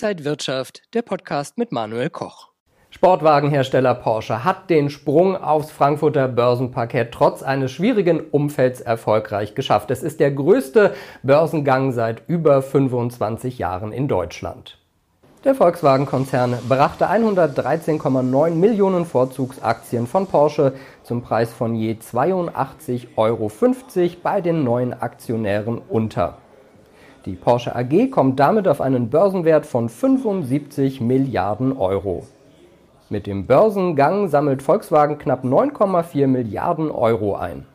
Inside Wirtschaft, der Podcast mit Manuel Koch. Sportwagenhersteller Porsche hat den Sprung aufs Frankfurter Börsenparkett trotz eines schwierigen Umfelds erfolgreich geschafft. Es ist der größte Börsengang seit über 25 Jahren in Deutschland. Der Volkswagen-Konzern brachte 113,9 Millionen Vorzugsaktien von Porsche zum Preis von je 82,50 Euro bei den neuen Aktionären unter. Die Porsche AG kommt damit auf einen Börsenwert von 75 Milliarden Euro. Mit dem Börsengang sammelt Volkswagen knapp 9,4 Milliarden Euro ein.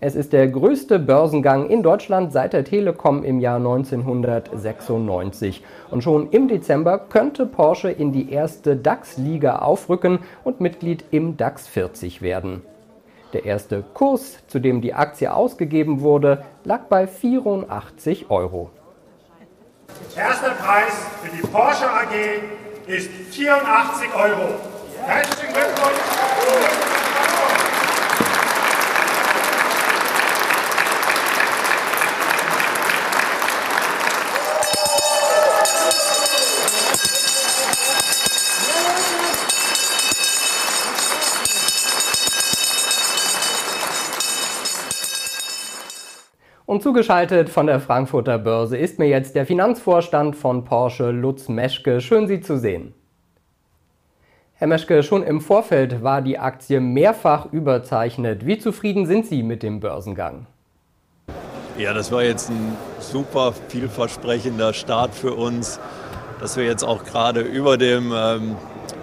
Es ist der größte Börsengang in Deutschland seit der Telekom im Jahr 1996. Und schon im Dezember könnte Porsche in die erste DAX-Liga aufrücken und Mitglied im DAX 40 werden. Der erste Kurs, zu dem die Aktie ausgegeben wurde, lag bei 84 Euro. Erster Preis für die Porsche AG ist 84 Euro. Herzlichen Glückwunsch! Und zugeschaltet von der Frankfurter Börse ist mir jetzt der Finanzvorstand von Porsche, Lutz Meschke. Schön, Sie zu sehen. Herr Meschke, schon im Vorfeld war die Aktie mehrfach überzeichnet. Wie zufrieden sind Sie mit dem Börsengang? Ja, das war jetzt ein super vielversprechender Start für uns, dass wir jetzt auch gerade über dem ähm,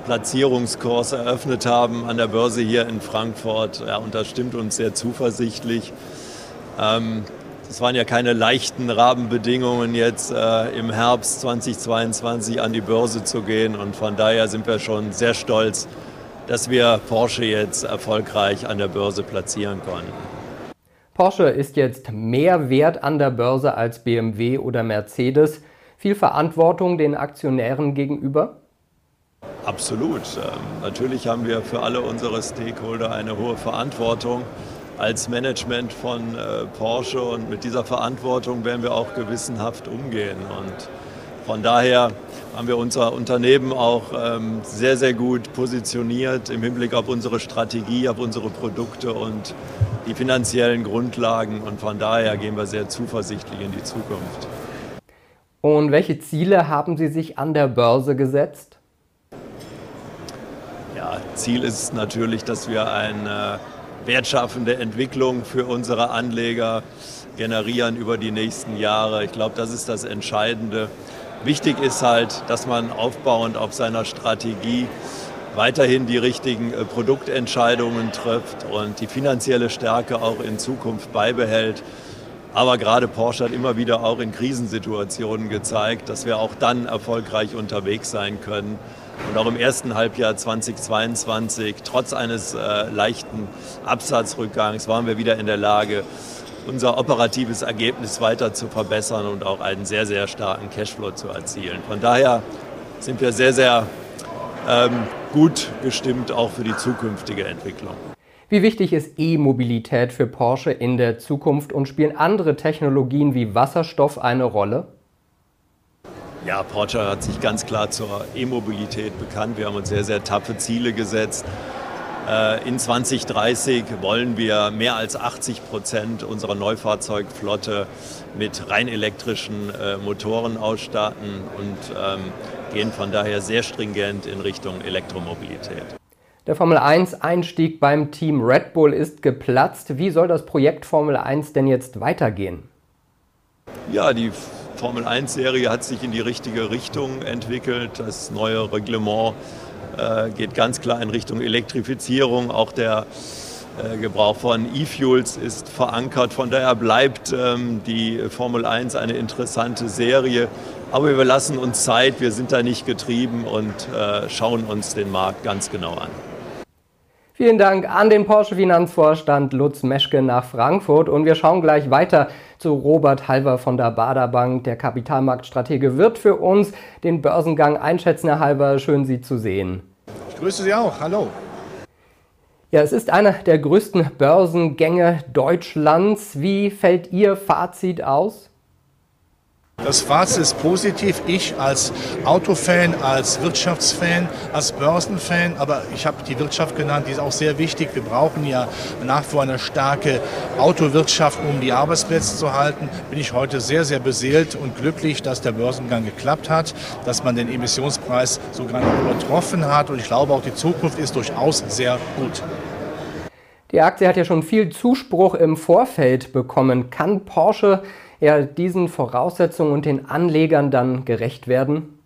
Platzierungskurs eröffnet haben an der Börse hier in Frankfurt. Ja, und das stimmt uns sehr zuversichtlich. Ähm, es waren ja keine leichten Rahmenbedingungen, jetzt äh, im Herbst 2022 an die Börse zu gehen. Und von daher sind wir schon sehr stolz, dass wir Porsche jetzt erfolgreich an der Börse platzieren konnten. Porsche ist jetzt mehr wert an der Börse als BMW oder Mercedes. Viel Verantwortung den Aktionären gegenüber? Absolut. Ähm, natürlich haben wir für alle unsere Stakeholder eine hohe Verantwortung als Management von äh, Porsche und mit dieser Verantwortung werden wir auch gewissenhaft umgehen. Und von daher haben wir unser Unternehmen auch ähm, sehr, sehr gut positioniert im Hinblick auf unsere Strategie, auf unsere Produkte und die finanziellen Grundlagen. Und von daher gehen wir sehr zuversichtlich in die Zukunft. Und welche Ziele haben Sie sich an der Börse gesetzt? Ja, Ziel ist natürlich, dass wir ein äh, wertschaffende Entwicklung für unsere Anleger generieren über die nächsten Jahre. Ich glaube, das ist das Entscheidende. Wichtig ist halt, dass man aufbauend auf seiner Strategie weiterhin die richtigen äh, Produktentscheidungen trifft und die finanzielle Stärke auch in Zukunft beibehält. Aber gerade Porsche hat immer wieder auch in Krisensituationen gezeigt, dass wir auch dann erfolgreich unterwegs sein können. Und auch im ersten Halbjahr 2022, trotz eines äh, leichten Absatzrückgangs, waren wir wieder in der Lage, unser operatives Ergebnis weiter zu verbessern und auch einen sehr, sehr starken Cashflow zu erzielen. Von daher sind wir sehr, sehr ähm, gut gestimmt auch für die zukünftige Entwicklung. Wie wichtig ist E-Mobilität für Porsche in der Zukunft und spielen andere Technologien wie Wasserstoff eine Rolle? Ja, Porsche hat sich ganz klar zur E-Mobilität bekannt. Wir haben uns sehr, sehr taffe Ziele gesetzt. Äh, in 2030 wollen wir mehr als 80 Prozent unserer Neufahrzeugflotte mit rein elektrischen äh, Motoren ausstatten und ähm, gehen von daher sehr stringent in Richtung Elektromobilität. Der Formel 1-Einstieg beim Team Red Bull ist geplatzt. Wie soll das Projekt Formel 1 denn jetzt weitergehen? Ja, die Formel 1-Serie hat sich in die richtige Richtung entwickelt. Das neue Reglement äh, geht ganz klar in Richtung Elektrifizierung. Auch der äh, Gebrauch von E-Fuels ist verankert. Von daher bleibt ähm, die Formel 1 eine interessante Serie. Aber wir lassen uns Zeit, wir sind da nicht getrieben und äh, schauen uns den Markt ganz genau an. Vielen Dank an den Porsche Finanzvorstand Lutz Meschke nach Frankfurt und wir schauen gleich weiter zu Robert Halver von der Bader Bank. Der Kapitalmarktstratege wird für uns den Börsengang einschätzen, Herr Halver. Schön, Sie zu sehen. Ich grüße Sie auch. Hallo. Ja, es ist einer der größten Börsengänge Deutschlands. Wie fällt Ihr Fazit aus? Das Fazit ist positiv. Ich als Autofan, als Wirtschaftsfan, als Börsenfan, aber ich habe die Wirtschaft genannt, die ist auch sehr wichtig. Wir brauchen ja nach wie vor eine starke Autowirtschaft, um die Arbeitsplätze zu halten. Bin ich heute sehr, sehr beseelt und glücklich, dass der Börsengang geklappt hat, dass man den Emissionspreis sogar noch übertroffen hat. Und ich glaube auch, die Zukunft ist durchaus sehr gut. Die Aktie hat ja schon viel Zuspruch im Vorfeld bekommen. Kann Porsche er diesen Voraussetzungen und den Anlegern dann gerecht werden?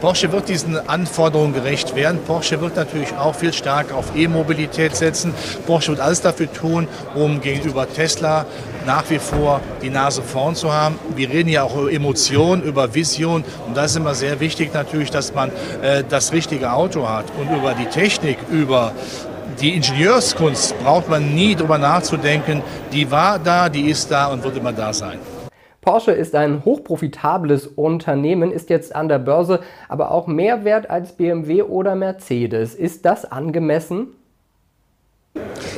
Porsche wird diesen Anforderungen gerecht werden. Porsche wird natürlich auch viel stärker auf E-Mobilität setzen. Porsche wird alles dafür tun, um gegenüber Tesla nach wie vor die Nase vorn zu haben. Wir reden ja auch über Emotionen, über Vision. Und da ist immer sehr wichtig natürlich, dass man äh, das richtige Auto hat. Und über die Technik, über die Ingenieurskunst braucht man nie drüber nachzudenken. Die war da, die ist da und wird immer da sein. Porsche ist ein hochprofitables Unternehmen, ist jetzt an der Börse aber auch mehr wert als BMW oder Mercedes. Ist das angemessen?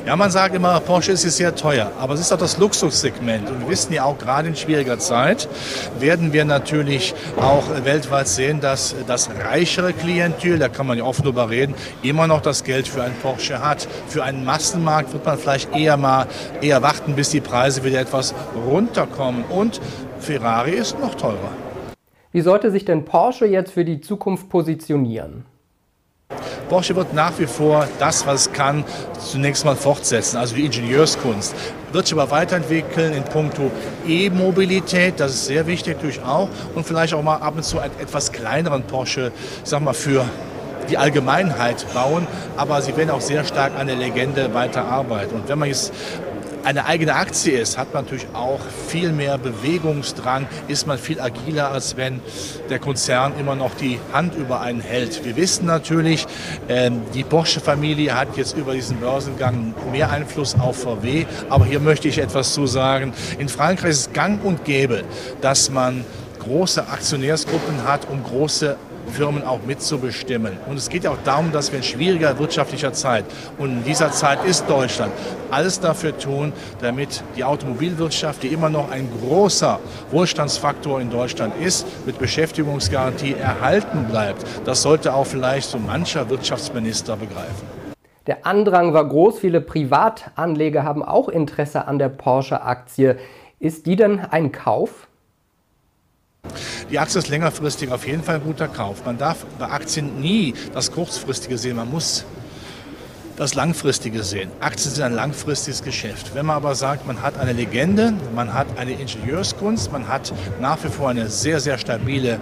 Ja, man sagt immer, Porsche ist sehr teuer, aber es ist auch das Luxussegment. Und wir wissen ja auch, gerade in schwieriger Zeit werden wir natürlich auch weltweit sehen, dass das reichere Klientel, da kann man ja offen drüber reden, immer noch das Geld für einen Porsche hat. Für einen Massenmarkt wird man vielleicht eher mal eher warten, bis die Preise wieder etwas runterkommen. Und Ferrari ist noch teurer. Wie sollte sich denn Porsche jetzt für die Zukunft positionieren? Porsche wird nach wie vor das, was es kann, zunächst mal fortsetzen, also die Ingenieurskunst. Wird sich aber weiterentwickeln in puncto E-Mobilität, das ist sehr wichtig natürlich auch. Und vielleicht auch mal ab und zu einen etwas kleineren Porsche, ich sag mal, für die Allgemeinheit bauen, aber sie werden auch sehr stark an der Legende weiterarbeiten. Und wenn man jetzt eine eigene Aktie ist, hat man natürlich auch viel mehr Bewegungsdrang, ist man viel agiler, als wenn der Konzern immer noch die Hand über einen hält. Wir wissen natürlich, ähm, die Porsche-Familie hat jetzt über diesen Börsengang mehr Einfluss auf VW, aber hier möchte ich etwas zu sagen. In Frankreich ist es gang und gäbe, dass man große Aktionärsgruppen hat, um große Firmen auch mitzubestimmen. Und es geht auch darum, dass wir in schwieriger wirtschaftlicher Zeit, und in dieser Zeit ist Deutschland, alles dafür tun, damit die Automobilwirtschaft, die immer noch ein großer Wohlstandsfaktor in Deutschland ist, mit Beschäftigungsgarantie erhalten bleibt. Das sollte auch vielleicht so mancher Wirtschaftsminister begreifen. Der Andrang war groß, viele Privatanleger haben auch Interesse an der Porsche-Aktie. Ist die denn ein Kauf? Die Aktie ist längerfristig auf jeden Fall ein guter Kauf. Man darf bei Aktien nie das Kurzfristige sehen. Man muss das Langfristige sehen. Aktien sind ein langfristiges Geschäft. Wenn man aber sagt, man hat eine Legende, man hat eine Ingenieurskunst, man hat nach wie vor eine sehr, sehr stabile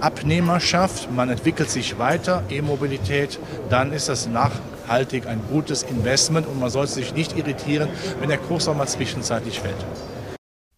Abnehmerschaft, man entwickelt sich weiter, E-Mobilität, dann ist das nachhaltig ein gutes Investment und man sollte sich nicht irritieren, wenn der Kurs auch mal zwischenzeitlich fällt.